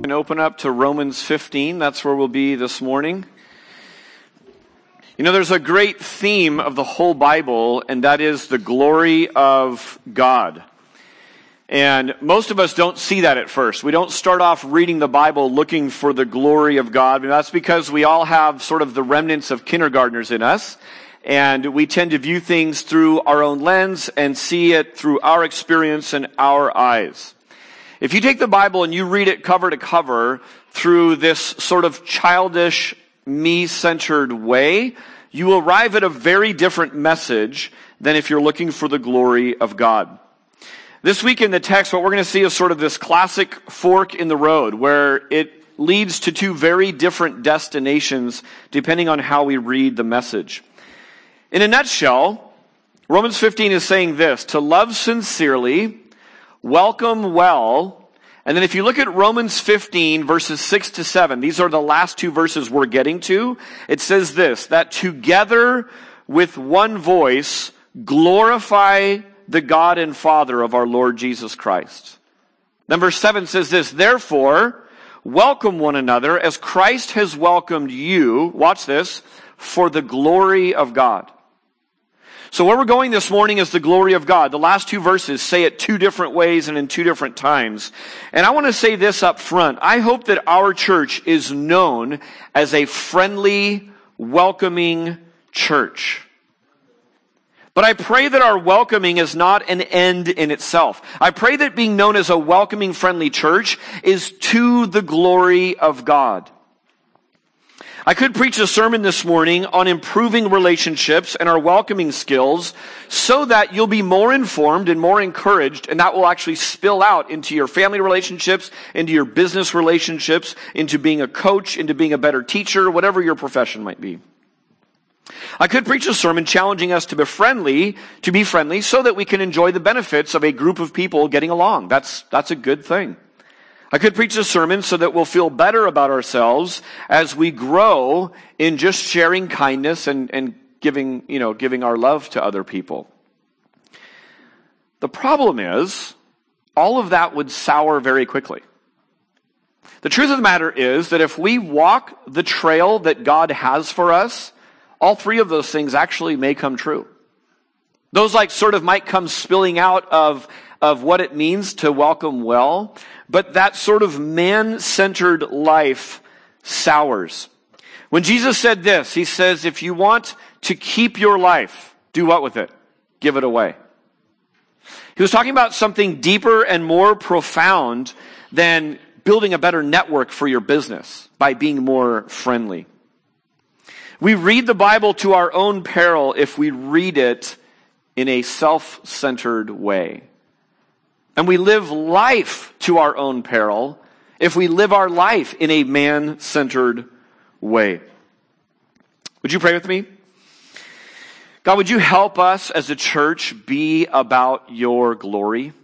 And open up to Romans 15. That's where we'll be this morning. You know, there's a great theme of the whole Bible, and that is the glory of God. And most of us don't see that at first. We don't start off reading the Bible looking for the glory of God. And that's because we all have sort of the remnants of kindergartners in us. And we tend to view things through our own lens and see it through our experience and our eyes. If you take the Bible and you read it cover to cover through this sort of childish, me-centered way, you arrive at a very different message than if you're looking for the glory of God. This week in the text, what we're going to see is sort of this classic fork in the road where it leads to two very different destinations depending on how we read the message. In a nutshell, Romans 15 is saying this, to love sincerely, welcome well. And then if you look at Romans 15 verses 6 to 7, these are the last two verses we're getting to. It says this, that together with one voice glorify the God and Father of our Lord Jesus Christ. Number 7 says this, therefore, welcome one another as Christ has welcomed you, watch this, for the glory of God. So where we're going this morning is the glory of God. The last two verses say it two different ways and in two different times. And I want to say this up front. I hope that our church is known as a friendly, welcoming church. But I pray that our welcoming is not an end in itself. I pray that being known as a welcoming, friendly church is to the glory of God. I could preach a sermon this morning on improving relationships and our welcoming skills so that you'll be more informed and more encouraged and that will actually spill out into your family relationships, into your business relationships, into being a coach, into being a better teacher, whatever your profession might be. I could preach a sermon challenging us to be friendly, to be friendly so that we can enjoy the benefits of a group of people getting along. That's, that's a good thing. I could preach a sermon so that we'll feel better about ourselves as we grow in just sharing kindness and, and giving, you know, giving our love to other people. The problem is, all of that would sour very quickly. The truth of the matter is that if we walk the trail that God has for us, all three of those things actually may come true. Those like sort of might come spilling out of of what it means to welcome well, but that sort of man-centered life sours. When Jesus said this, he says, if you want to keep your life, do what with it? Give it away. He was talking about something deeper and more profound than building a better network for your business by being more friendly. We read the Bible to our own peril if we read it in a self-centered way. And we live life to our own peril if we live our life in a man centered way. Would you pray with me? God, would you help us as a church be about your glory?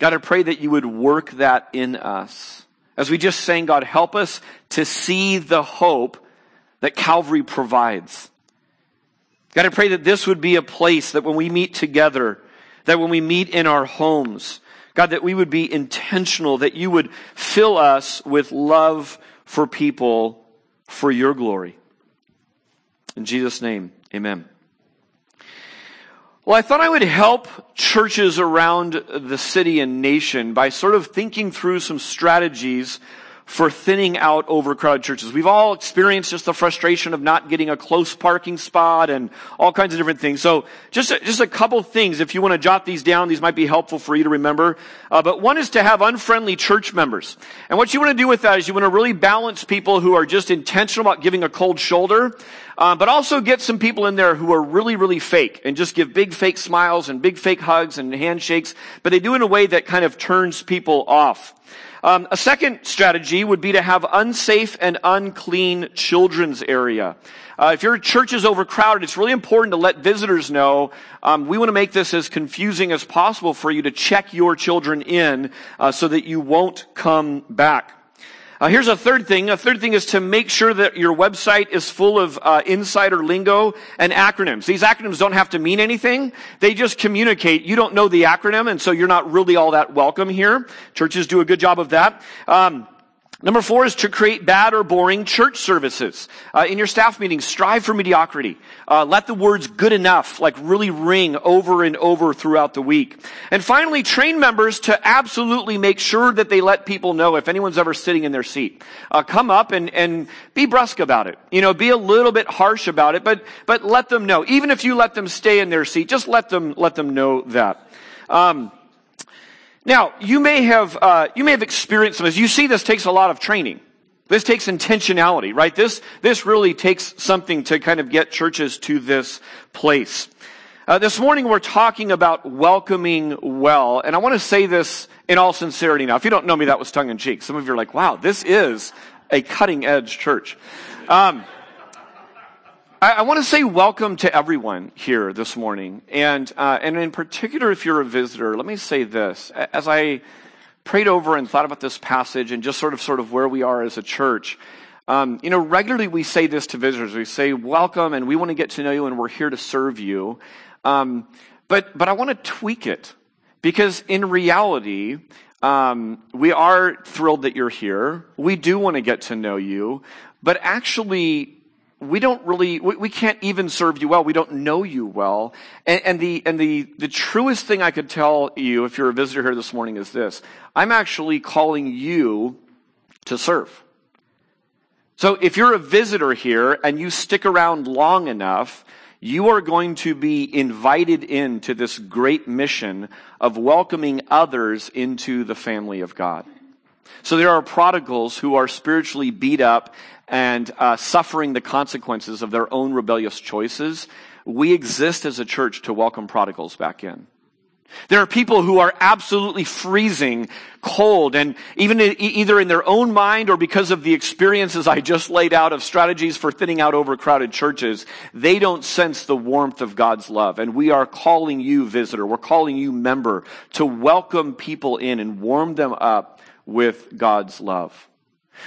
God, I pray that you would work that in us. As we just sang, God, help us to see the hope that Calvary provides. God, I pray that this would be a place that when we meet together, that when we meet in our homes, God, that we would be intentional, that you would fill us with love for people for your glory. In Jesus' name, amen. Well, I thought I would help churches around the city and nation by sort of thinking through some strategies for thinning out overcrowded churches. We've all experienced just the frustration of not getting a close parking spot and all kinds of different things. So just a, just a couple things, if you want to jot these down, these might be helpful for you to remember. Uh, but one is to have unfriendly church members. And what you want to do with that is you want to really balance people who are just intentional about giving a cold shoulder, uh, but also get some people in there who are really, really fake and just give big fake smiles and big fake hugs and handshakes, but they do it in a way that kind of turns people off. Um, a second strategy would be to have unsafe and unclean children's area. Uh, if your church is overcrowded, it's really important to let visitors know. Um, we want to make this as confusing as possible for you to check your children in uh, so that you won't come back. Uh, here's a third thing. A third thing is to make sure that your website is full of uh, insider lingo and acronyms. These acronyms don't have to mean anything. They just communicate. You don't know the acronym, and so you're not really all that welcome here. Churches do a good job of that. Um, Number four is to create bad or boring church services. Uh, in your staff meetings, strive for mediocrity. Uh, let the words good enough like really ring over and over throughout the week. And finally, train members to absolutely make sure that they let people know if anyone's ever sitting in their seat. Uh, come up and, and be brusque about it. You know, be a little bit harsh about it, but, but let them know. Even if you let them stay in their seat, just let them, let them know that. Um, now, you may have, uh, you may have experienced this. You see this takes a lot of training. This takes intentionality, right? This, this really takes something to kind of get churches to this place. Uh, this morning we're talking about welcoming well, and I want to say this in all sincerity now. If you don't know me, that was tongue in cheek. Some of you are like, wow, this is a cutting edge church. Um, I, I want to say welcome to everyone here this morning. And, uh, and in particular, if you're a visitor, let me say this. As I prayed over and thought about this passage and just sort of, sort of where we are as a church, um, you know, regularly we say this to visitors. We say, welcome, and we want to get to know you, and we're here to serve you. Um, but, but I want to tweak it. Because in reality, um, we are thrilled that you're here. We do want to get to know you. But actually, we don't really, we, we, can't even serve you well. We don't know you well. And, and, the, and the, the truest thing I could tell you if you're a visitor here this morning is this. I'm actually calling you to serve. So if you're a visitor here and you stick around long enough, you are going to be invited into this great mission of welcoming others into the family of God. So there are prodigals who are spiritually beat up and uh, suffering the consequences of their own rebellious choices. We exist as a church to welcome prodigals back in. There are people who are absolutely freezing cold and even either in their own mind or because of the experiences I just laid out of strategies for thinning out overcrowded churches, they don't sense the warmth of God's love. And we are calling you visitor, we're calling you member to welcome people in and warm them up with God's love.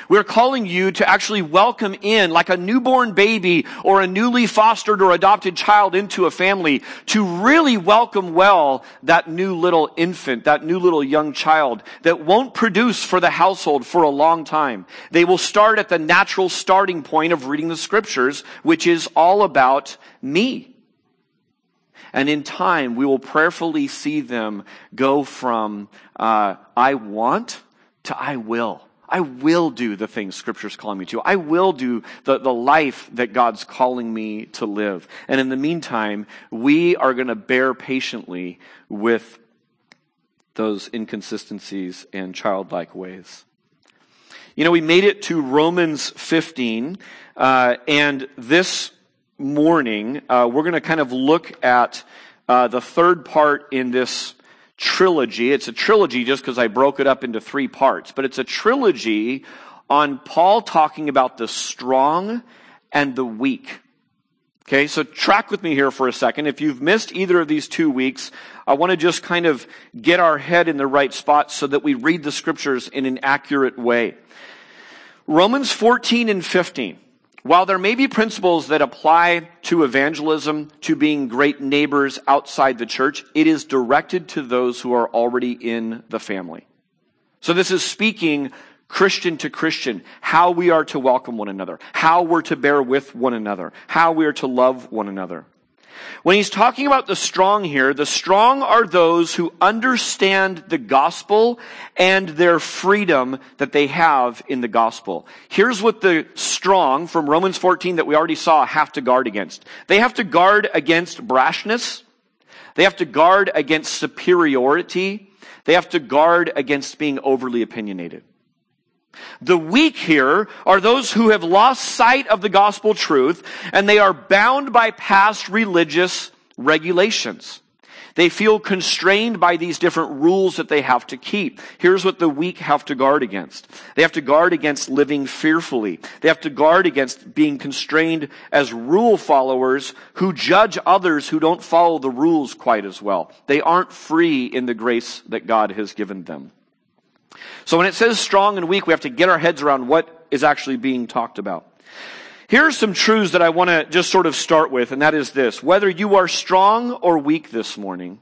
We're calling you to actually welcome in, like a newborn baby or a newly fostered or adopted child into a family, to really welcome well that new little infant, that new little young child that won't produce for the household for a long time. They will start at the natural starting point of reading the scriptures, which is all about me. And in time, we will prayerfully see them go from, uh, I want to I will. I will do the things Scripture's calling me to. I will do the, the life that God's calling me to live. And in the meantime, we are going to bear patiently with those inconsistencies and childlike ways. You know, we made it to Romans 15, uh, and this morning uh, we're going to kind of look at uh, the third part in this trilogy. It's a trilogy just because I broke it up into three parts, but it's a trilogy on Paul talking about the strong and the weak. Okay, so track with me here for a second. If you've missed either of these two weeks, I want to just kind of get our head in the right spot so that we read the scriptures in an accurate way. Romans 14 and 15. While there may be principles that apply to evangelism, to being great neighbors outside the church, it is directed to those who are already in the family. So this is speaking Christian to Christian, how we are to welcome one another, how we're to bear with one another, how we are to love one another. When he's talking about the strong here, the strong are those who understand the gospel and their freedom that they have in the gospel. Here's what the strong from Romans 14 that we already saw have to guard against. They have to guard against brashness. They have to guard against superiority. They have to guard against being overly opinionated. The weak here are those who have lost sight of the gospel truth and they are bound by past religious regulations. They feel constrained by these different rules that they have to keep. Here's what the weak have to guard against. They have to guard against living fearfully. They have to guard against being constrained as rule followers who judge others who don't follow the rules quite as well. They aren't free in the grace that God has given them. So when it says strong and weak, we have to get our heads around what is actually being talked about. Here are some truths that I want to just sort of start with, and that is this. Whether you are strong or weak this morning,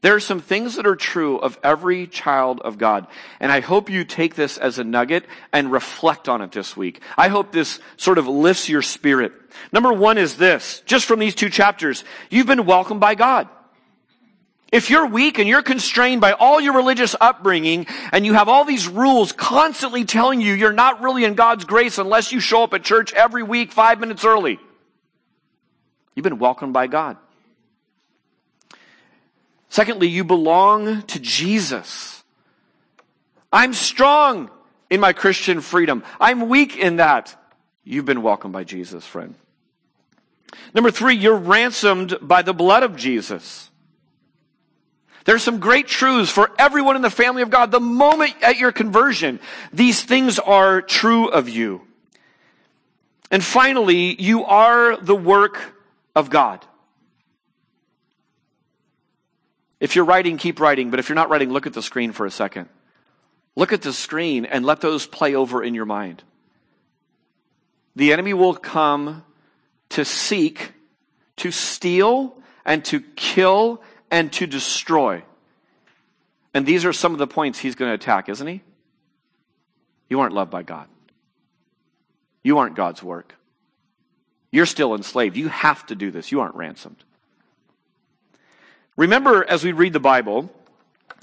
There are some things that are true of every child of God. And I hope you take this as a nugget and reflect on it this week. I hope this sort of lifts your spirit. Number one is this, just from these two chapters, you've been welcomed by God. If you're weak and you're constrained by all your religious upbringing and you have all these rules constantly telling you you're not really in God's grace unless you show up at church every week five minutes early, you've been welcomed by God. Secondly, you belong to Jesus. I'm strong in my Christian freedom. I'm weak in that. You've been welcomed by Jesus, friend. Number three, you're ransomed by the blood of Jesus. There's some great truths for everyone in the family of God. The moment at your conversion, these things are true of you. And finally, you are the work of God. If you're writing, keep writing, but if you're not writing, look at the screen for a second. Look at the screen and let those play over in your mind. The enemy will come to seek, to steal, and to kill, and to destroy. And these are some of the points he's going to attack, isn't he? You aren't loved by God. You aren't God's work. You're still enslaved. You have to do this. You aren't ransomed. Remember, as we read the Bible,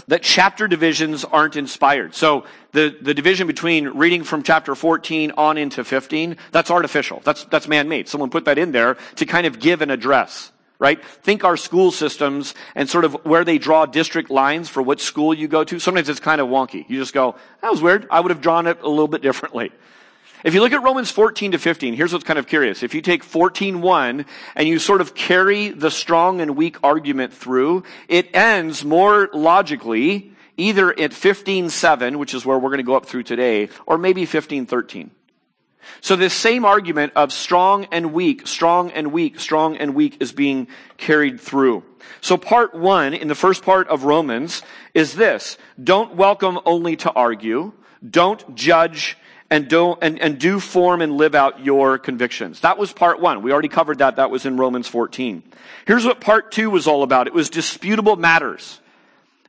that chapter divisions aren't inspired. So the, the division between reading from chapter 14 on into 15, that's artificial. That's, that's man-made. Someone put that in there to kind of give an address, right? Think our school systems and sort of where they draw district lines for what school you go to. Sometimes it's kind of wonky. You just go, that was weird. I would have drawn it a little bit differently. If you look at Romans 14 to 15, here's what's kind of curious. If you take 14.1 and you sort of carry the strong and weak argument through, it ends more logically either at 15.7, which is where we're going to go up through today, or maybe 15.13. So this same argument of strong and weak, strong and weak, strong and weak is being carried through. So part one in the first part of Romans is this. Don't welcome only to argue. Don't judge and don't and, and do form and live out your convictions. That was part one. We already covered that. That was in Romans 14. Here's what part two was all about. It was disputable matters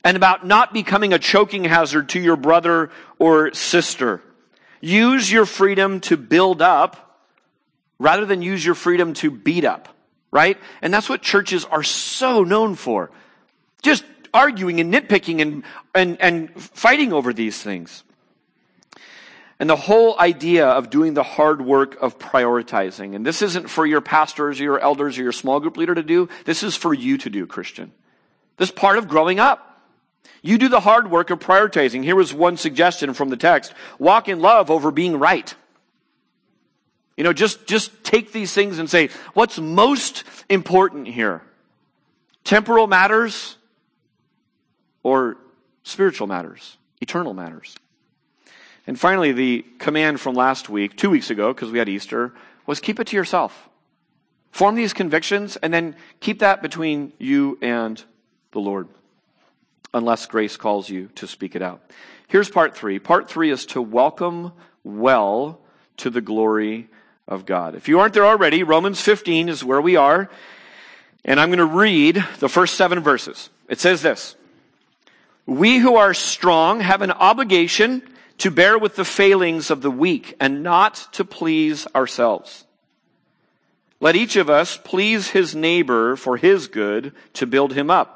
and about not becoming a choking hazard to your brother or sister. Use your freedom to build up rather than use your freedom to beat up, right? And that's what churches are so known for. Just arguing and nitpicking and, and, and fighting over these things. And the whole idea of doing the hard work of prioritizing. And this isn't for your pastors or your elders or your small group leader to do. This is for you to do, Christian. This part of growing up. You do the hard work of prioritizing. Here was one suggestion from the text. Walk in love over being right. You know, just, just take these things and say, what's most important here? Temporal matters or spiritual matters? Eternal matters? And finally, the command from last week, two weeks ago, because we had Easter, was keep it to yourself. Form these convictions and then keep that between you and the Lord, unless grace calls you to speak it out. Here's part three. Part three is to welcome well to the glory of God. If you aren't there already, Romans 15 is where we are. And I'm going to read the first seven verses. It says this. We who are strong have an obligation to bear with the failings of the weak and not to please ourselves. Let each of us please his neighbor for his good to build him up.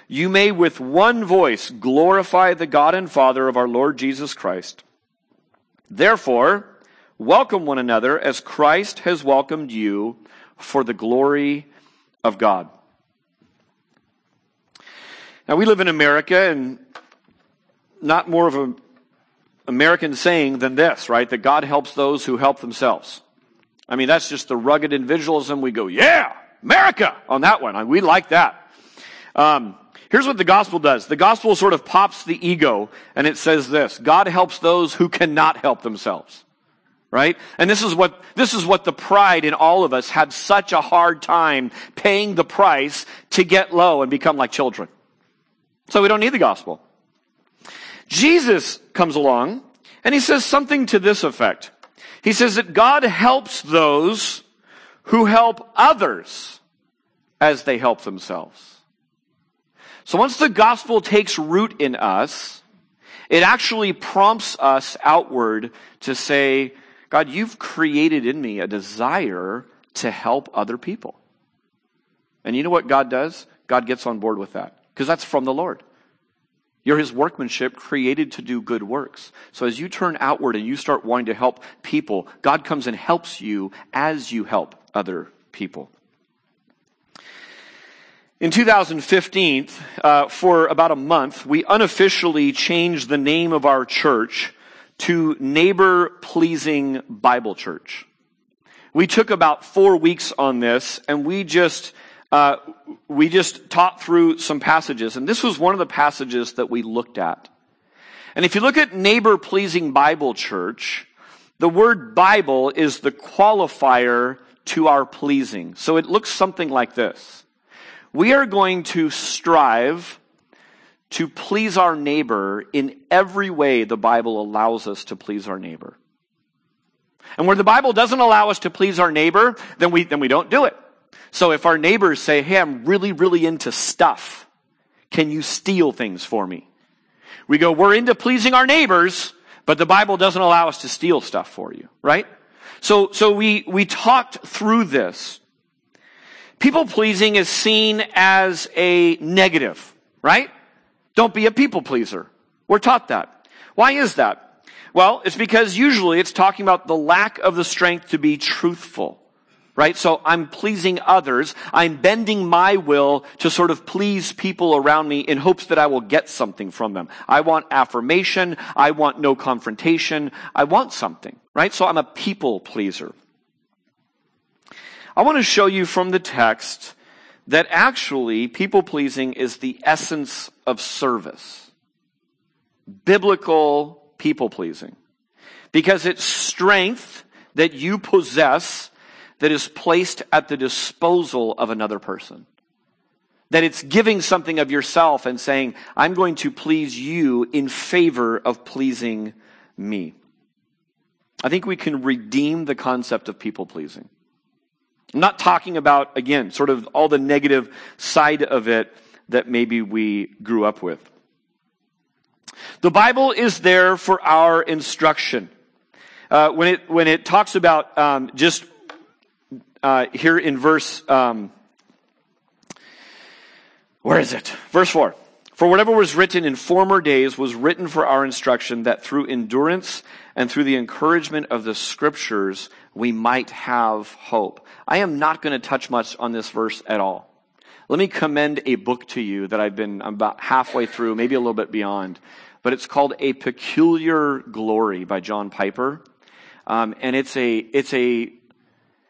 you may with one voice glorify the God and Father of our Lord Jesus Christ. Therefore, welcome one another as Christ has welcomed you for the glory of God. Now, we live in America and not more of a American saying than this, right? That God helps those who help themselves. I mean, that's just the rugged individualism. We go, yeah, America on that one. We like that. Um, Here's what the gospel does. The gospel sort of pops the ego and it says this, God helps those who cannot help themselves. Right? And this is what, this is what the pride in all of us had such a hard time paying the price to get low and become like children. So we don't need the gospel. Jesus comes along and he says something to this effect. He says that God helps those who help others as they help themselves. So once the gospel takes root in us, it actually prompts us outward to say, God, you've created in me a desire to help other people. And you know what God does? God gets on board with that because that's from the Lord. You're his workmanship created to do good works. So as you turn outward and you start wanting to help people, God comes and helps you as you help other people. In 2015, uh, for about a month, we unofficially changed the name of our church to Neighbor Pleasing Bible Church. We took about four weeks on this, and we just uh, we just taught through some passages, and this was one of the passages that we looked at. And if you look at Neighbor Pleasing Bible Church, the word Bible is the qualifier to our pleasing. So it looks something like this. We are going to strive to please our neighbor in every way the Bible allows us to please our neighbor. And where the Bible doesn't allow us to please our neighbor, then we, then we don't do it. So if our neighbors say, hey, I'm really, really into stuff, can you steal things for me? We go, we're into pleasing our neighbors, but the Bible doesn't allow us to steal stuff for you, right? So, so we, we talked through this. People pleasing is seen as a negative, right? Don't be a people pleaser. We're taught that. Why is that? Well, it's because usually it's talking about the lack of the strength to be truthful. Right? So I'm pleasing others. I'm bending my will to sort of please people around me in hopes that I will get something from them. I want affirmation. I want no confrontation. I want something. Right? So I'm a people pleaser. I want to show you from the text that actually people pleasing is the essence of service. Biblical people pleasing. Because it's strength that you possess that is placed at the disposal of another person. That it's giving something of yourself and saying, I'm going to please you in favor of pleasing me. I think we can redeem the concept of people pleasing. I'm not talking about, again, sort of all the negative side of it that maybe we grew up with. The Bible is there for our instruction. Uh, when it when it talks about um, just uh, here in verse, um, where is it? Verse four. For whatever was written in former days was written for our instruction, that through endurance and through the encouragement of the scriptures we might have hope. I am not going to touch much on this verse at all. Let me commend a book to you that I've been about halfway through, maybe a little bit beyond, but it's called A Peculiar Glory by John Piper. Um, and it's a, it's a,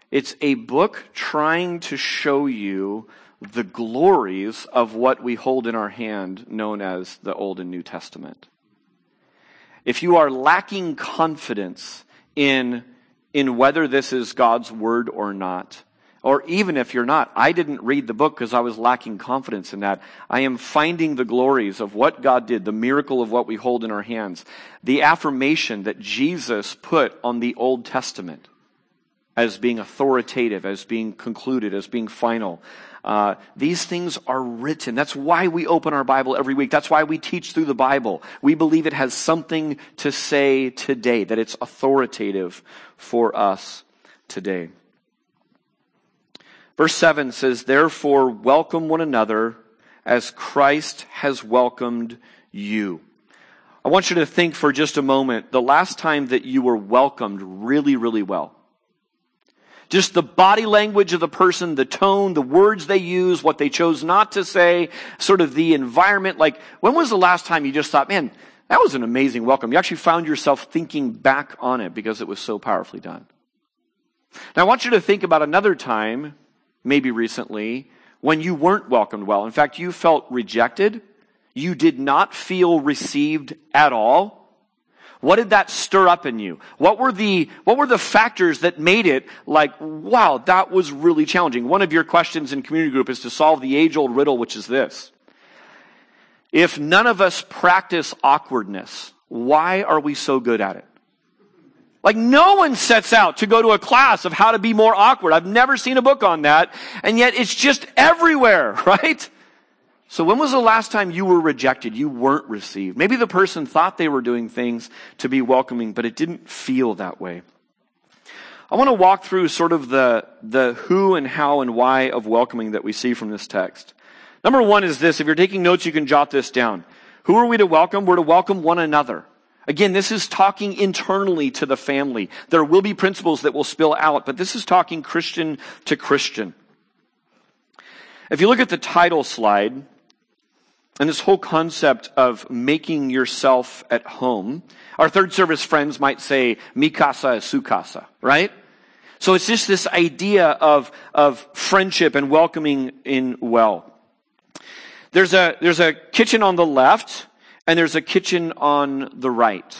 it's a book trying to show you the glories of what we hold in our hand known as the Old and New Testament. If you are lacking confidence in in whether this is God's word or not. Or even if you're not, I didn't read the book because I was lacking confidence in that. I am finding the glories of what God did, the miracle of what we hold in our hands, the affirmation that Jesus put on the Old Testament as being authoritative, as being concluded, as being final. Uh, these things are written. That's why we open our Bible every week. That's why we teach through the Bible. We believe it has something to say today, that it's authoritative for us today. Verse 7 says, Therefore, welcome one another as Christ has welcomed you. I want you to think for just a moment the last time that you were welcomed really, really well. Just the body language of the person, the tone, the words they use, what they chose not to say, sort of the environment. Like, when was the last time you just thought, man, that was an amazing welcome? You actually found yourself thinking back on it because it was so powerfully done. Now, I want you to think about another time, maybe recently, when you weren't welcomed well. In fact, you felt rejected. You did not feel received at all. What did that stir up in you? What were the, what were the factors that made it like, wow, that was really challenging? One of your questions in community group is to solve the age old riddle, which is this. If none of us practice awkwardness, why are we so good at it? Like no one sets out to go to a class of how to be more awkward. I've never seen a book on that. And yet it's just everywhere, right? So when was the last time you were rejected? You weren't received. Maybe the person thought they were doing things to be welcoming, but it didn't feel that way. I want to walk through sort of the, the who and how and why of welcoming that we see from this text. Number one is this. If you're taking notes, you can jot this down. Who are we to welcome? We're to welcome one another. Again, this is talking internally to the family. There will be principles that will spill out, but this is talking Christian to Christian. If you look at the title slide, and this whole concept of making yourself at home, our third service friends might say, Mikasa is Sukasa, right? So it's just this idea of, of friendship and welcoming in well. There's a, there's a kitchen on the left, and there's a kitchen on the right.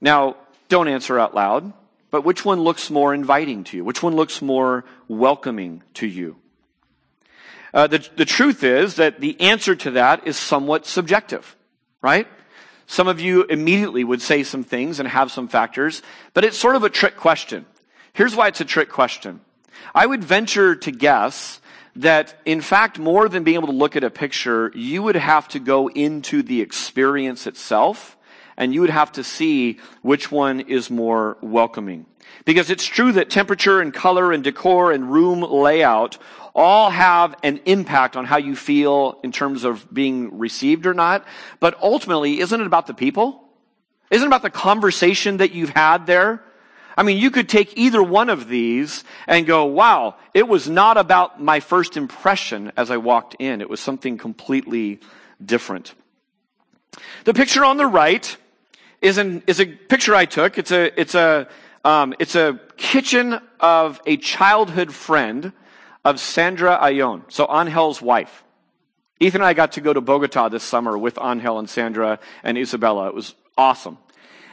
Now, don't answer out loud, but which one looks more inviting to you? Which one looks more welcoming to you? Uh, the, the truth is that the answer to that is somewhat subjective, right? Some of you immediately would say some things and have some factors, but it's sort of a trick question. Here's why it's a trick question. I would venture to guess that in fact, more than being able to look at a picture, you would have to go into the experience itself and you would have to see which one is more welcoming. Because it's true that temperature and color and decor and room layout all have an impact on how you feel in terms of being received or not. But ultimately, isn't it about the people? Isn't it about the conversation that you've had there? I mean, you could take either one of these and go, wow, it was not about my first impression as I walked in. It was something completely different. The picture on the right is, an, is a picture I took. It's a, it's a, um, it's a kitchen of a childhood friend of Sandra Ayon, so Angel's wife. Ethan and I got to go to Bogota this summer with Angel and Sandra and Isabella. It was awesome.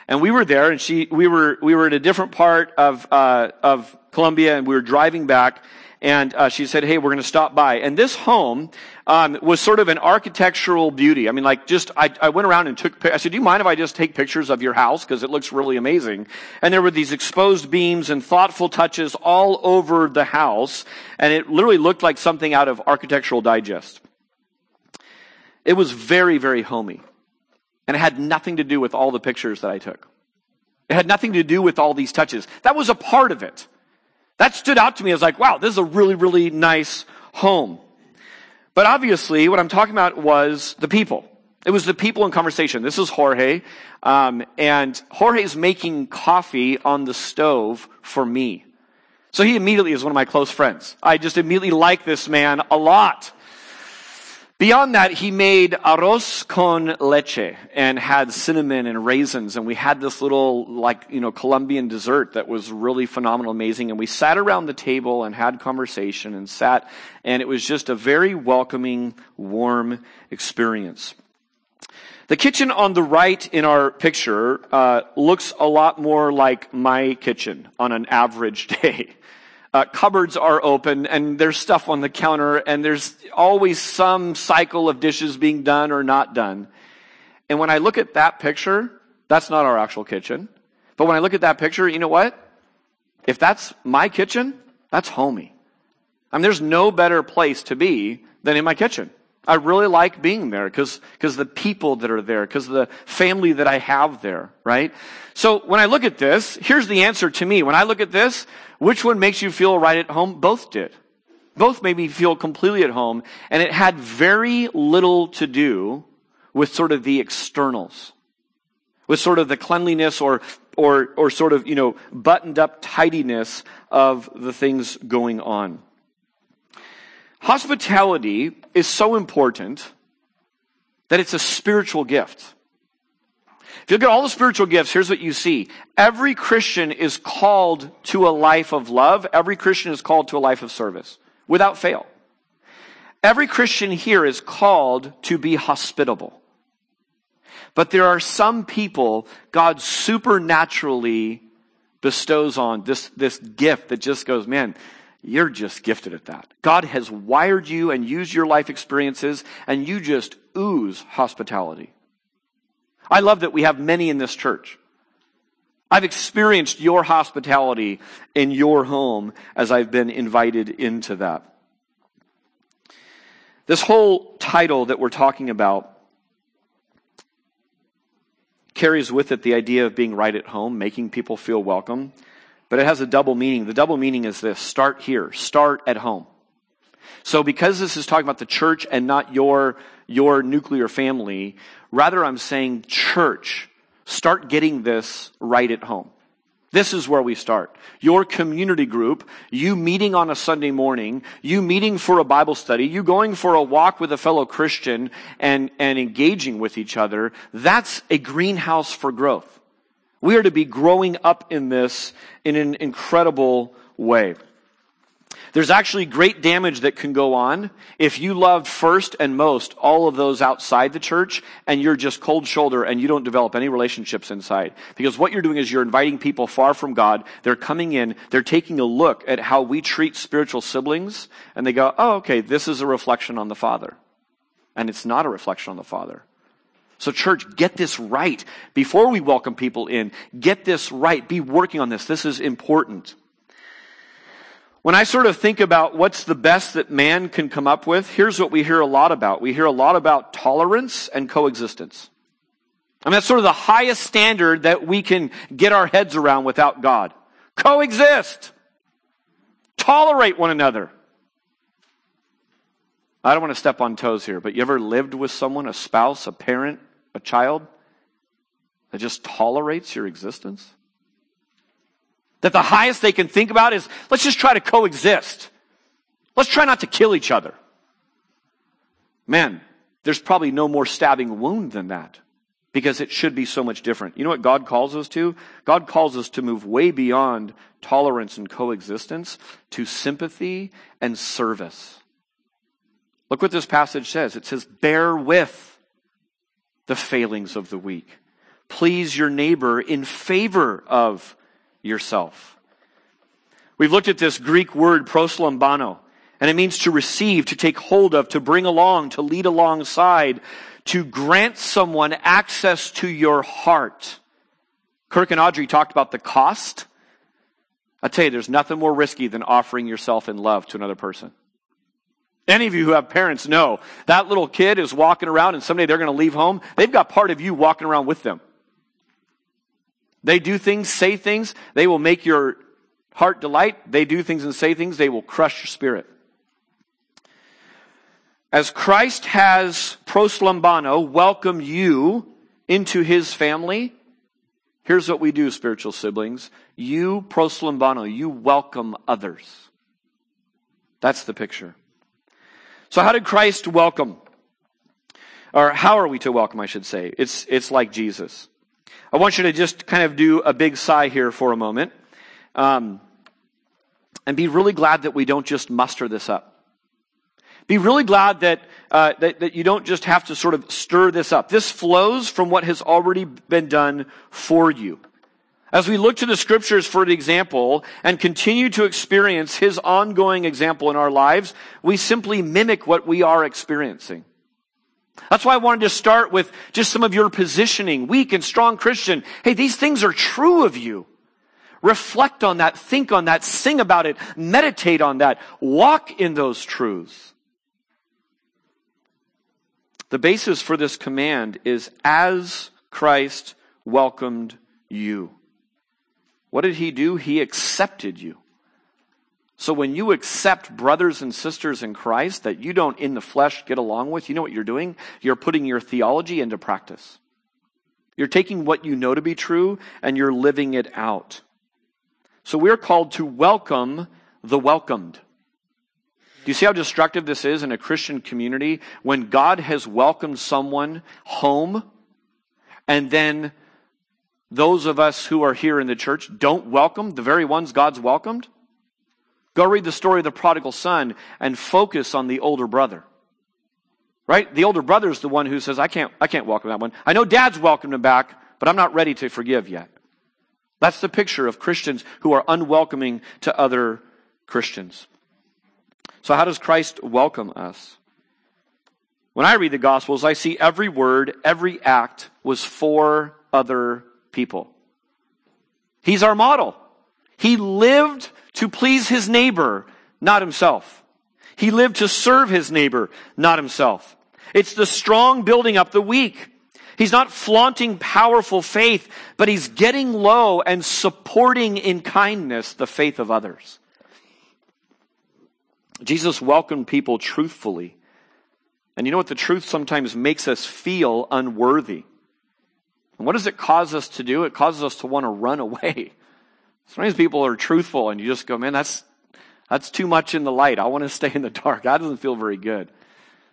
And we were there and she, we were, we were at a different part of, uh, of Colombia and we were driving back and uh, she said, "Hey, we're going to stop by." And this home um, was sort of an architectural beauty. I mean, like just I, I went around and took. I said, "Do you mind if I just take pictures of your house because it looks really amazing?" And there were these exposed beams and thoughtful touches all over the house, and it literally looked like something out of Architectural Digest. It was very, very homey, and it had nothing to do with all the pictures that I took. It had nothing to do with all these touches. That was a part of it. That stood out to me. I was like, wow, this is a really, really nice home. But obviously, what I'm talking about was the people. It was the people in conversation. This is Jorge, um, and Jorge's making coffee on the stove for me. So he immediately is one of my close friends. I just immediately like this man a lot. Beyond that, he made arroz con leche and had cinnamon and raisins. And we had this little, like, you know, Colombian dessert that was really phenomenal, amazing. And we sat around the table and had conversation and sat, and it was just a very welcoming, warm experience. The kitchen on the right in our picture uh, looks a lot more like my kitchen on an average day uh, cupboards are open and there's stuff on the counter and there's always some cycle of dishes being done or not done. And when I look at that picture, that's not our actual kitchen. But when I look at that picture, you know what? If that's my kitchen, that's homey. I mean, there's no better place to be than in my kitchen. I really like being there because the people that are there, because the family that I have there, right? So when I look at this, here's the answer to me. When I look at this, which one makes you feel right at home? Both did. Both made me feel completely at home, and it had very little to do with sort of the externals, with sort of the cleanliness or or or sort of you know buttoned up tidiness of the things going on. Hospitality is so important that it's a spiritual gift. If you look at all the spiritual gifts, here's what you see. Every Christian is called to a life of love. Every Christian is called to a life of service without fail. Every Christian here is called to be hospitable. But there are some people God supernaturally bestows on this, this gift that just goes, man, you're just gifted at that. God has wired you and used your life experiences and you just ooze hospitality. I love that we have many in this church. I've experienced your hospitality in your home as I've been invited into that. This whole title that we're talking about carries with it the idea of being right at home, making people feel welcome, but it has a double meaning. The double meaning is this start here, start at home. So because this is talking about the church and not your, your nuclear family, rather I'm saying church, start getting this right at home. This is where we start. Your community group, you meeting on a Sunday morning, you meeting for a Bible study, you going for a walk with a fellow Christian and, and engaging with each other, that's a greenhouse for growth. We are to be growing up in this in an incredible way. There's actually great damage that can go on if you love first and most all of those outside the church and you're just cold shoulder and you don't develop any relationships inside. Because what you're doing is you're inviting people far from God. They're coming in, they're taking a look at how we treat spiritual siblings and they go, oh, okay, this is a reflection on the Father. And it's not a reflection on the Father. So church, get this right. Before we welcome people in, get this right. Be working on this. This is important. When I sort of think about what's the best that man can come up with, here's what we hear a lot about. We hear a lot about tolerance and coexistence. I mean, that's sort of the highest standard that we can get our heads around without God. Coexist. Tolerate one another. I don't want to step on toes here, but you ever lived with someone, a spouse, a parent, a child, that just tolerates your existence? That the highest they can think about is let's just try to coexist. Let's try not to kill each other. Man, there's probably no more stabbing wound than that because it should be so much different. You know what God calls us to? God calls us to move way beyond tolerance and coexistence to sympathy and service. Look what this passage says. It says, bear with the failings of the weak. Please your neighbor in favor of yourself. We've looked at this Greek word proslambano, and it means to receive, to take hold of, to bring along, to lead alongside, to grant someone access to your heart. Kirk and Audrey talked about the cost. I tell you, there's nothing more risky than offering yourself in love to another person. Any of you who have parents know that little kid is walking around and someday they're going to leave home. They've got part of you walking around with them. They do things, say things, they will make your heart delight. They do things and say things, they will crush your spirit. As Christ has proslambano welcome you into his family, here's what we do, spiritual siblings. You proslambano, you welcome others. That's the picture. So how did Christ welcome? Or how are we to welcome, I should say? It's, it's like Jesus. I want you to just kind of do a big sigh here for a moment. Um, and be really glad that we don't just muster this up. Be really glad that, uh, that, that you don't just have to sort of stir this up. This flows from what has already been done for you. As we look to the scriptures for an example and continue to experience his ongoing example in our lives, we simply mimic what we are experiencing. That's why I wanted to start with just some of your positioning, weak and strong Christian. Hey, these things are true of you. Reflect on that, think on that, sing about it, meditate on that, walk in those truths. The basis for this command is as Christ welcomed you. What did he do? He accepted you. So when you accept brothers and sisters in Christ that you don't in the flesh get along with, you know what you're doing? You're putting your theology into practice. You're taking what you know to be true and you're living it out. So we're called to welcome the welcomed. Do you see how destructive this is in a Christian community when God has welcomed someone home and then those of us who are here in the church don't welcome the very ones God's welcomed? Go read the story of the prodigal son and focus on the older brother. Right? The older brother is the one who says, I can't, I can't welcome that one. I know dad's welcomed him back, but I'm not ready to forgive yet. That's the picture of Christians who are unwelcoming to other Christians. So how does Christ welcome us? When I read the Gospels, I see every word, every act was for other people. He's our model. He lived to please his neighbor, not himself. He lived to serve his neighbor, not himself. It's the strong building up the weak. He's not flaunting powerful faith, but he's getting low and supporting in kindness the faith of others. Jesus welcomed people truthfully. And you know what? The truth sometimes makes us feel unworthy. And what does it cause us to do? It causes us to want to run away. Sometimes people are truthful and you just go, man, that's, that's too much in the light. I want to stay in the dark. That doesn't feel very good.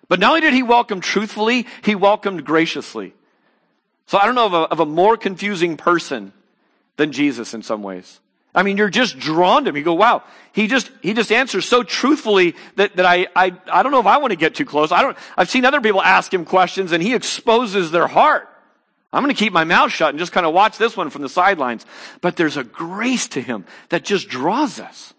But not only did he welcome truthfully, he welcomed graciously. So I don't know of a, of a more confusing person than Jesus in some ways. I mean, you're just drawn to him. You go, wow, he just, he just answers so truthfully that, that I, I, I don't know if I want to get too close. I don't, I've seen other people ask him questions and he exposes their heart. I'm going to keep my mouth shut and just kind of watch this one from the sidelines. But there's a grace to him that just draws us.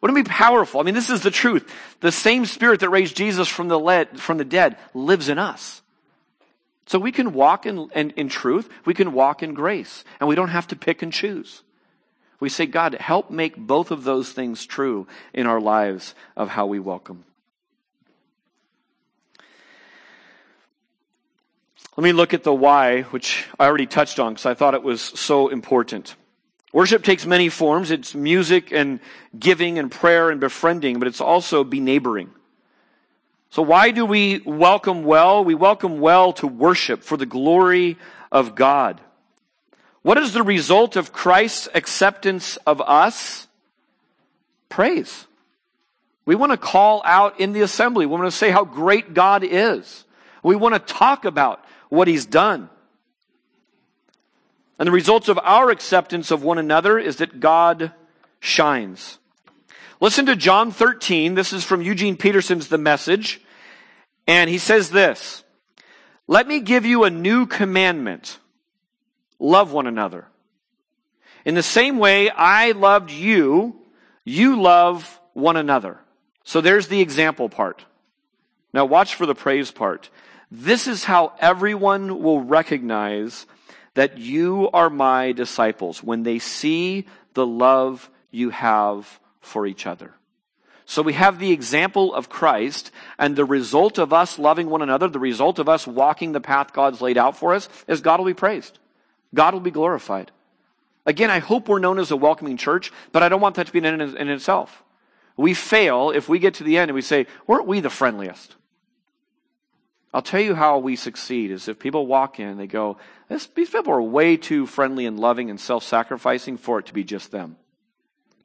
Wouldn't it be powerful? I mean, this is the truth. The same spirit that raised Jesus from the, lead, from the dead lives in us. So we can walk in, in, in truth. We can walk in grace. And we don't have to pick and choose. We say, God, help make both of those things true in our lives of how we welcome. Let me look at the why, which I already touched on because I thought it was so important. Worship takes many forms. It's music and giving and prayer and befriending, but it's also be neighboring. So why do we welcome well? We welcome well to worship for the glory of God. What is the result of Christ's acceptance of us? Praise. We want to call out in the assembly. We want to say how great God is. We want to talk about what he's done. And the results of our acceptance of one another is that God shines. Listen to John 13. This is from Eugene Peterson's The Message. And he says this Let me give you a new commandment love one another. In the same way I loved you, you love one another. So there's the example part. Now watch for the praise part. This is how everyone will recognize that you are my disciples when they see the love you have for each other. So we have the example of Christ and the result of us loving one another, the result of us walking the path God's laid out for us is God will be praised. God will be glorified. Again, I hope we're known as a welcoming church, but I don't want that to be end in itself. We fail if we get to the end and we say, weren't we the friendliest? I'll tell you how we succeed is if people walk in, and they go, these people are way too friendly and loving and self-sacrificing for it to be just them.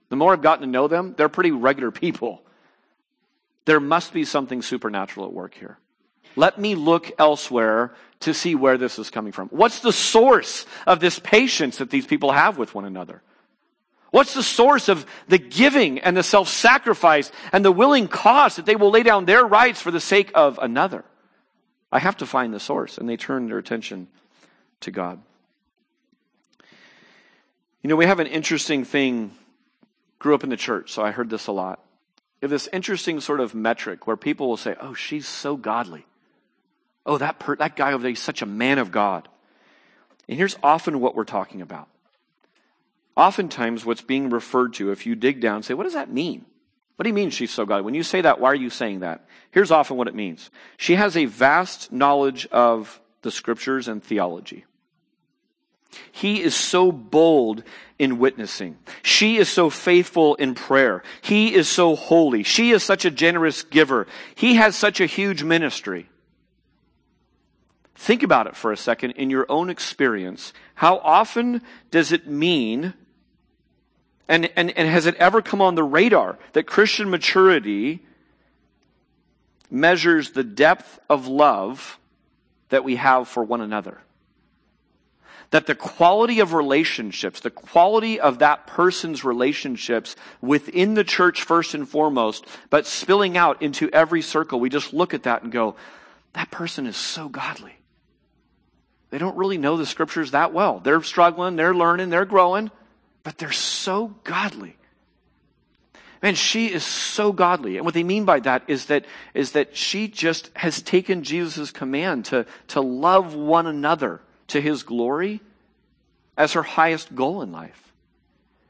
The more I've gotten to know them, they're pretty regular people. There must be something supernatural at work here. Let me look elsewhere to see where this is coming from. What's the source of this patience that these people have with one another? What's the source of the giving and the self-sacrifice and the willing cost that they will lay down their rights for the sake of another? I have to find the source. And they turn their attention to God. You know, we have an interesting thing. Grew up in the church, so I heard this a lot. Have this interesting sort of metric where people will say, Oh, she's so godly. Oh, that, per- that guy over there, he's such a man of God. And here's often what we're talking about. Oftentimes, what's being referred to, if you dig down, say, What does that mean? What do you mean she's so godly? When you say that, why are you saying that? Here's often what it means. She has a vast knowledge of the scriptures and theology. He is so bold in witnessing. She is so faithful in prayer. He is so holy. She is such a generous giver. He has such a huge ministry. Think about it for a second in your own experience. How often does it mean and, and, and has it ever come on the radar that Christian maturity measures the depth of love that we have for one another? that the quality of relationships, the quality of that person's relationships within the church first and foremost, but spilling out into every circle, we just look at that and go, that person is so godly. They don't really know the scriptures that well. They're struggling, they're learning, they're growing, but they're so godly. Man, she is so godly. And what they mean by that is that, is that she just has taken Jesus' command to, to love one another to his glory as her highest goal in life.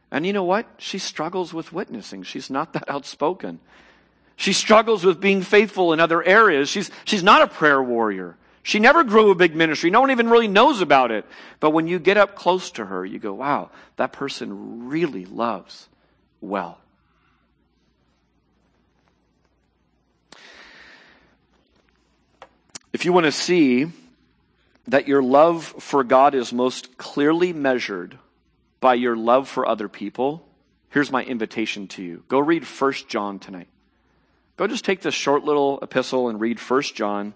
And you know what? She struggles with witnessing. She's not that outspoken. She struggles with being faithful in other areas. She's, she's not a prayer warrior. She never grew a big ministry. No one even really knows about it. But when you get up close to her, you go, wow, that person really loves well. If you want to see that your love for God is most clearly measured by your love for other people, here's my invitation to you. Go read 1 John tonight. Go just take this short little epistle and read 1 John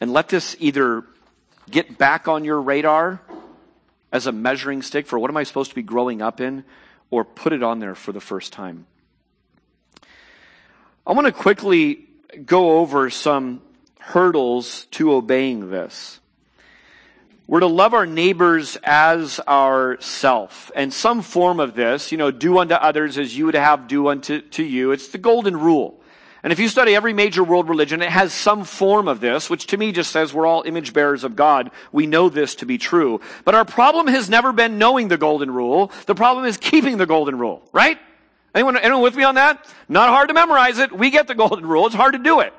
and let this either get back on your radar as a measuring stick for what am I supposed to be growing up in or put it on there for the first time. I want to quickly go over some hurdles to obeying this. We're to love our neighbors as ourself. And some form of this, you know, do unto others as you would have do unto to you. It's the golden rule. And if you study every major world religion, it has some form of this, which to me just says we're all image bearers of God. We know this to be true. But our problem has never been knowing the golden rule. The problem is keeping the golden rule, right? Anyone, anyone with me on that? Not hard to memorize it. We get the golden rule. It's hard to do it.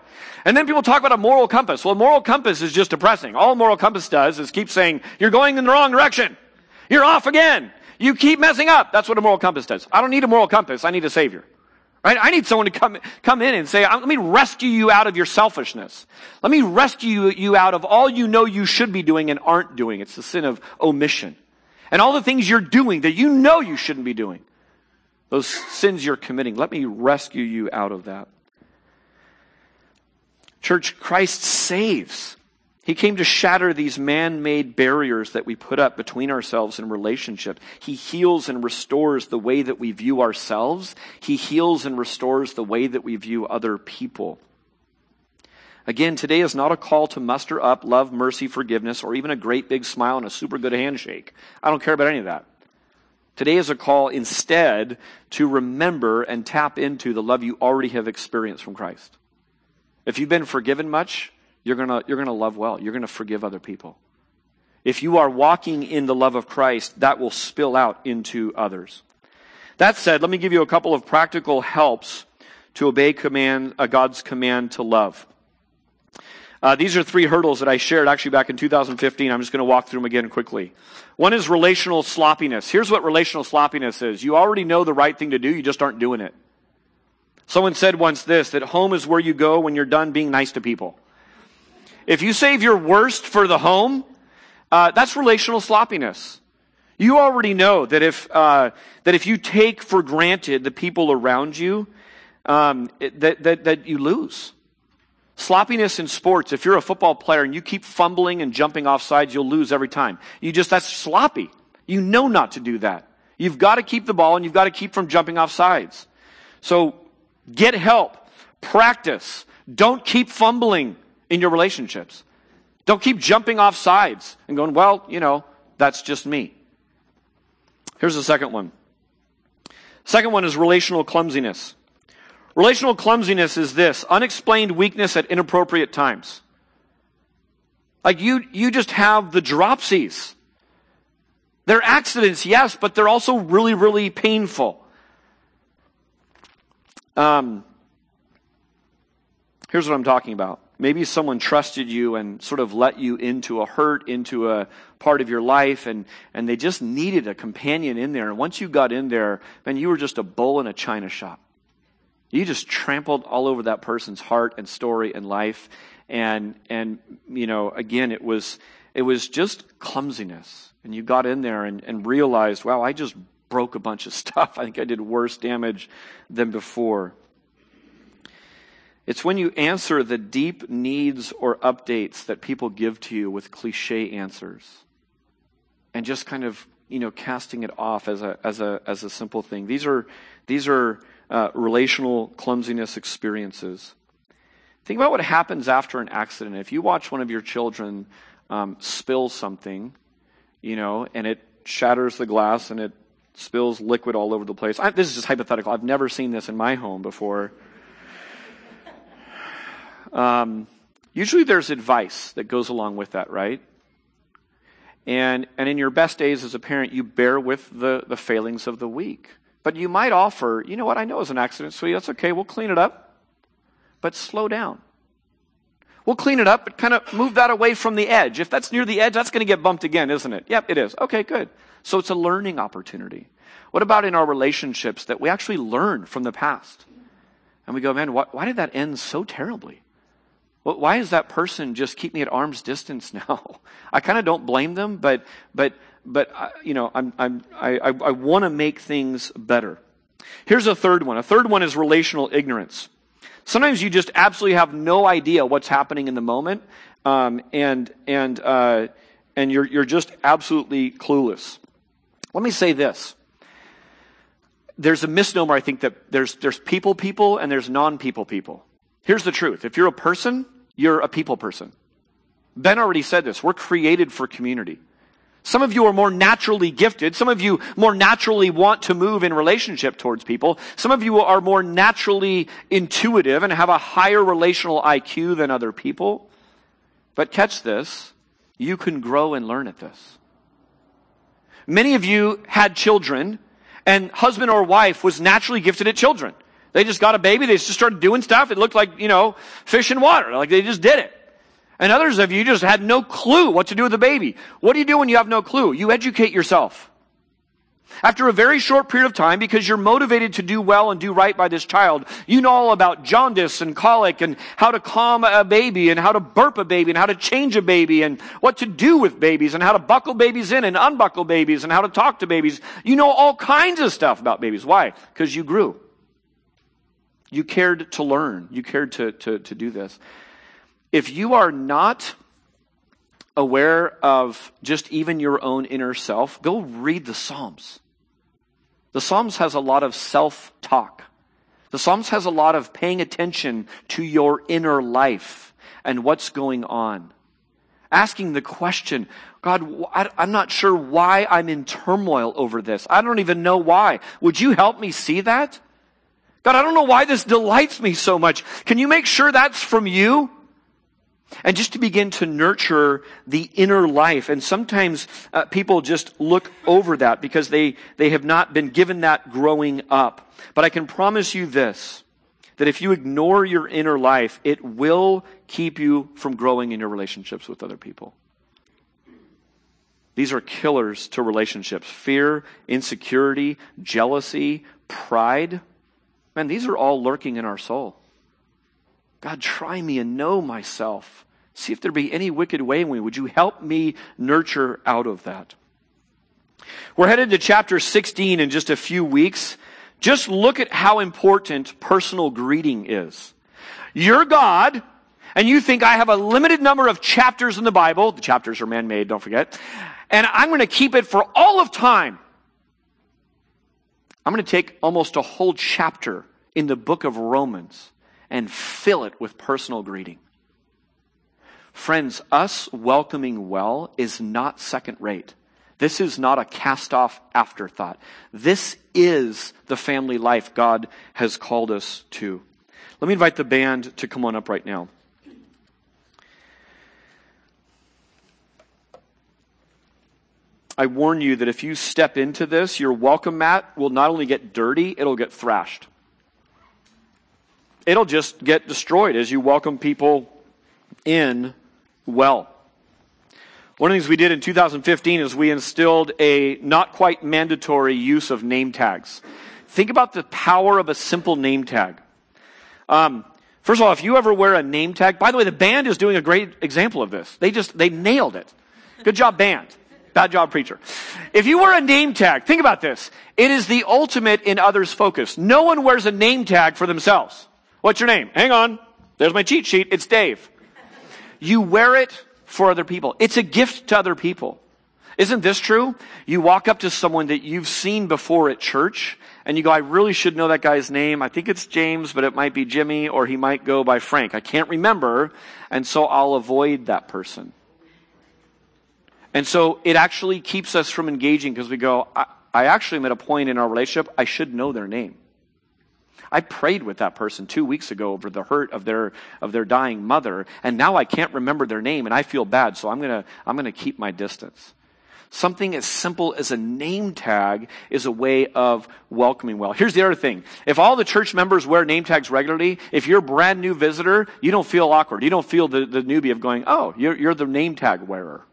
And then people talk about a moral compass. Well, a moral compass is just depressing. All moral compass does is keep saying, you're going in the wrong direction. You're off again. You keep messing up. That's what a moral compass does. I don't need a moral compass. I need a savior. Right? I need someone to come, come in and say, let me rescue you out of your selfishness. Let me rescue you out of all you know you should be doing and aren't doing. It's the sin of omission. And all the things you're doing that you know you shouldn't be doing. Those sins you're committing. Let me rescue you out of that. Church, Christ saves. He came to shatter these man made barriers that we put up between ourselves and relationship. He heals and restores the way that we view ourselves. He heals and restores the way that we view other people. Again, today is not a call to muster up love, mercy, forgiveness, or even a great big smile and a super good handshake. I don't care about any of that. Today is a call instead to remember and tap into the love you already have experienced from Christ. If you've been forgiven much, you're going you're gonna love well. You're going to forgive other people. If you are walking in the love of Christ, that will spill out into others. That said, let me give you a couple of practical helps to obey command, uh, God's command to love. Uh, these are three hurdles that I shared actually back in 2015. I'm just going to walk through them again quickly. One is relational sloppiness. Here's what relational sloppiness is. You already know the right thing to do, you just aren't doing it. Someone said once this, that home is where you go when you're done being nice to people. If you save your worst for the home, uh, that's relational sloppiness. You already know that if, uh, that if you take for granted the people around you, um, that, that, that you lose. Sloppiness in sports, if you're a football player and you keep fumbling and jumping off sides, you'll lose every time. You just, that's sloppy. You know not to do that. You've got to keep the ball and you've got to keep from jumping off sides. So Get help. Practice. Don't keep fumbling in your relationships. Don't keep jumping off sides and going, well, you know, that's just me. Here's the second one. Second one is relational clumsiness. Relational clumsiness is this unexplained weakness at inappropriate times. Like you, you just have the dropsies. They're accidents, yes, but they're also really, really painful. Um, here's what I'm talking about. Maybe someone trusted you and sort of let you into a hurt, into a part of your life, and, and they just needed a companion in there. And once you got in there, man, you were just a bull in a china shop. You just trampled all over that person's heart and story and life. And, and, you know, again, it was, it was just clumsiness. And you got in there and, and realized, wow, I just broke a bunch of stuff. I think I did worse damage than before. It's when you answer the deep needs or updates that people give to you with cliche answers. and just kind of, you know, casting it off as a, as a, as a simple thing. These are, these are uh, relational clumsiness experiences. Think about what happens after an accident. If you watch one of your children um, spill something, you know, and it shatters the glass and it spills liquid all over the place. I, this is just hypothetical. I've never seen this in my home before. Um, usually there's advice that goes along with that, right? And, and in your best days as a parent, you bear with the, the failings of the weak. But you might offer, you know what, I know it was an accident, sweetie, that's okay, we'll clean it up. But slow down. We'll clean it up, but kind of move that away from the edge. If that's near the edge, that's going to get bumped again, isn't it? Yep, it is. Okay, good. So it's a learning opportunity. What about in our relationships that we actually learn from the past? And we go, man, why, why did that end so terribly? Well, why does that person just keep me at arm's distance now? I kind of don't blame them, but, but, but, uh, you know, I'm, I'm, I, I, I want to make things better. Here's a third one. A third one is relational ignorance. Sometimes you just absolutely have no idea what's happening in the moment, um, and and uh, and you're you're just absolutely clueless. Let me say this. There's a misnomer, I think, that there's there's people people and there's non-people people. Here's the truth. If you're a person, you're a people person. Ben already said this. We're created for community. Some of you are more naturally gifted. Some of you more naturally want to move in relationship towards people. Some of you are more naturally intuitive and have a higher relational IQ than other people. But catch this. You can grow and learn at this. Many of you had children and husband or wife was naturally gifted at children. They just got a baby. They just started doing stuff. It looked like, you know, fish in water. Like they just did it. And others of you just had no clue what to do with the baby. What do you do when you have no clue? You educate yourself. After a very short period of time, because you're motivated to do well and do right by this child, you know all about jaundice and colic and how to calm a baby and how to burp a baby and how to change a baby and what to do with babies and how to buckle babies in and unbuckle babies and how to talk to babies. You know all kinds of stuff about babies. Why? Because you grew. You cared to learn. You cared to, to, to do this. If you are not aware of just even your own inner self, go read the Psalms. The Psalms has a lot of self talk. The Psalms has a lot of paying attention to your inner life and what's going on. Asking the question, God, I'm not sure why I'm in turmoil over this. I don't even know why. Would you help me see that? God, I don't know why this delights me so much. Can you make sure that's from you? And just to begin to nurture the inner life. And sometimes uh, people just look over that because they, they have not been given that growing up. But I can promise you this, that if you ignore your inner life, it will keep you from growing in your relationships with other people. These are killers to relationships. Fear, insecurity, jealousy, pride. Man, these are all lurking in our soul. God, try me and know myself. See if there be any wicked way in me. Would you help me nurture out of that? We're headed to chapter 16 in just a few weeks. Just look at how important personal greeting is. You're God, and you think I have a limited number of chapters in the Bible. The chapters are man-made, don't forget. And I'm going to keep it for all of time. I'm going to take almost a whole chapter in the book of Romans and fill it with personal greeting. Friends, us welcoming well is not second rate. This is not a cast off afterthought. This is the family life God has called us to. Let me invite the band to come on up right now. I warn you that if you step into this, your welcome mat will not only get dirty, it'll get thrashed it'll just get destroyed as you welcome people in well. One of the things we did in 2015 is we instilled a not quite mandatory use of name tags. Think about the power of a simple name tag. Um, first of all, if you ever wear a name tag, by the way, the band is doing a great example of this. They just, they nailed it. Good job, band. Bad job, preacher. If you wear a name tag, think about this. It is the ultimate in others' focus. No one wears a name tag for themselves. What's your name? Hang on. There's my cheat sheet. It's Dave. You wear it for other people. It's a gift to other people. Isn't this true? You walk up to someone that you've seen before at church and you go, I really should know that guy's name. I think it's James, but it might be Jimmy or he might go by Frank. I can't remember. And so I'll avoid that person. And so it actually keeps us from engaging because we go, I, I actually am at a point in our relationship, I should know their name. I prayed with that person two weeks ago over the hurt of their, of their dying mother, and now I can't remember their name and I feel bad, so I'm gonna, I'm gonna keep my distance. Something as simple as a name tag is a way of welcoming well. Here's the other thing. If all the church members wear name tags regularly, if you're a brand new visitor, you don't feel awkward. You don't feel the, the newbie of going, oh, you're, you're the name tag wearer.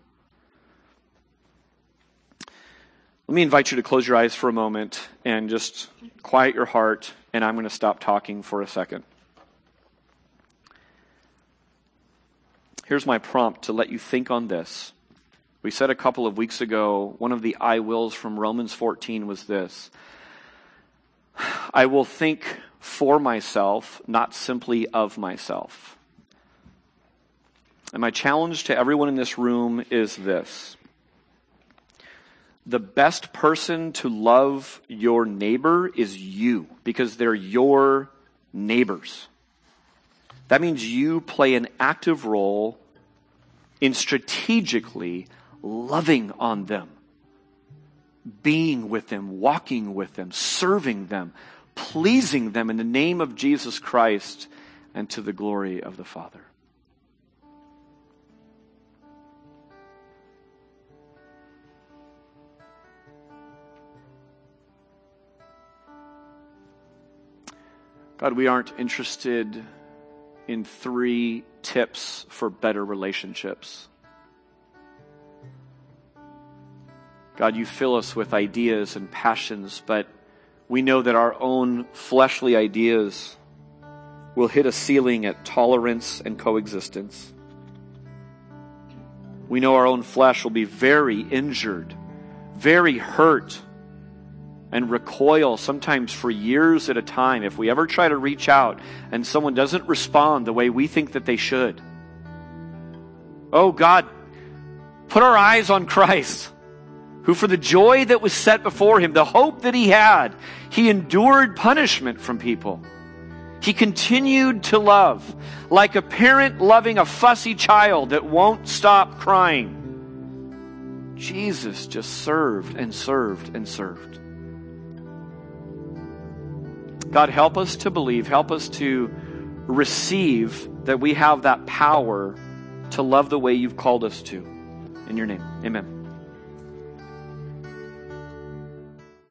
Let me invite you to close your eyes for a moment and just quiet your heart, and I'm going to stop talking for a second. Here's my prompt to let you think on this. We said a couple of weeks ago, one of the I wills from Romans 14 was this I will think for myself, not simply of myself. And my challenge to everyone in this room is this the best person to love your neighbor is you because they're your neighbors. That means you play an active role in strategically loving on them, being with them, walking with them, serving them, pleasing them in the name of Jesus Christ and to the glory of the Father. God, we aren't interested in three tips for better relationships. God, you fill us with ideas and passions, but we know that our own fleshly ideas will hit a ceiling at tolerance and coexistence. We know our own flesh will be very injured, very hurt and recoil sometimes for years at a time if we ever try to reach out and someone doesn't respond the way we think that they should. Oh God, put our eyes on Christ, who for the joy that was set before him, the hope that he had, he endured punishment from people. He continued to love, like a parent loving a fussy child that won't stop crying. Jesus just served and served and served. God, help us to believe, help us to receive that we have that power to love the way you've called us to. In your name, amen.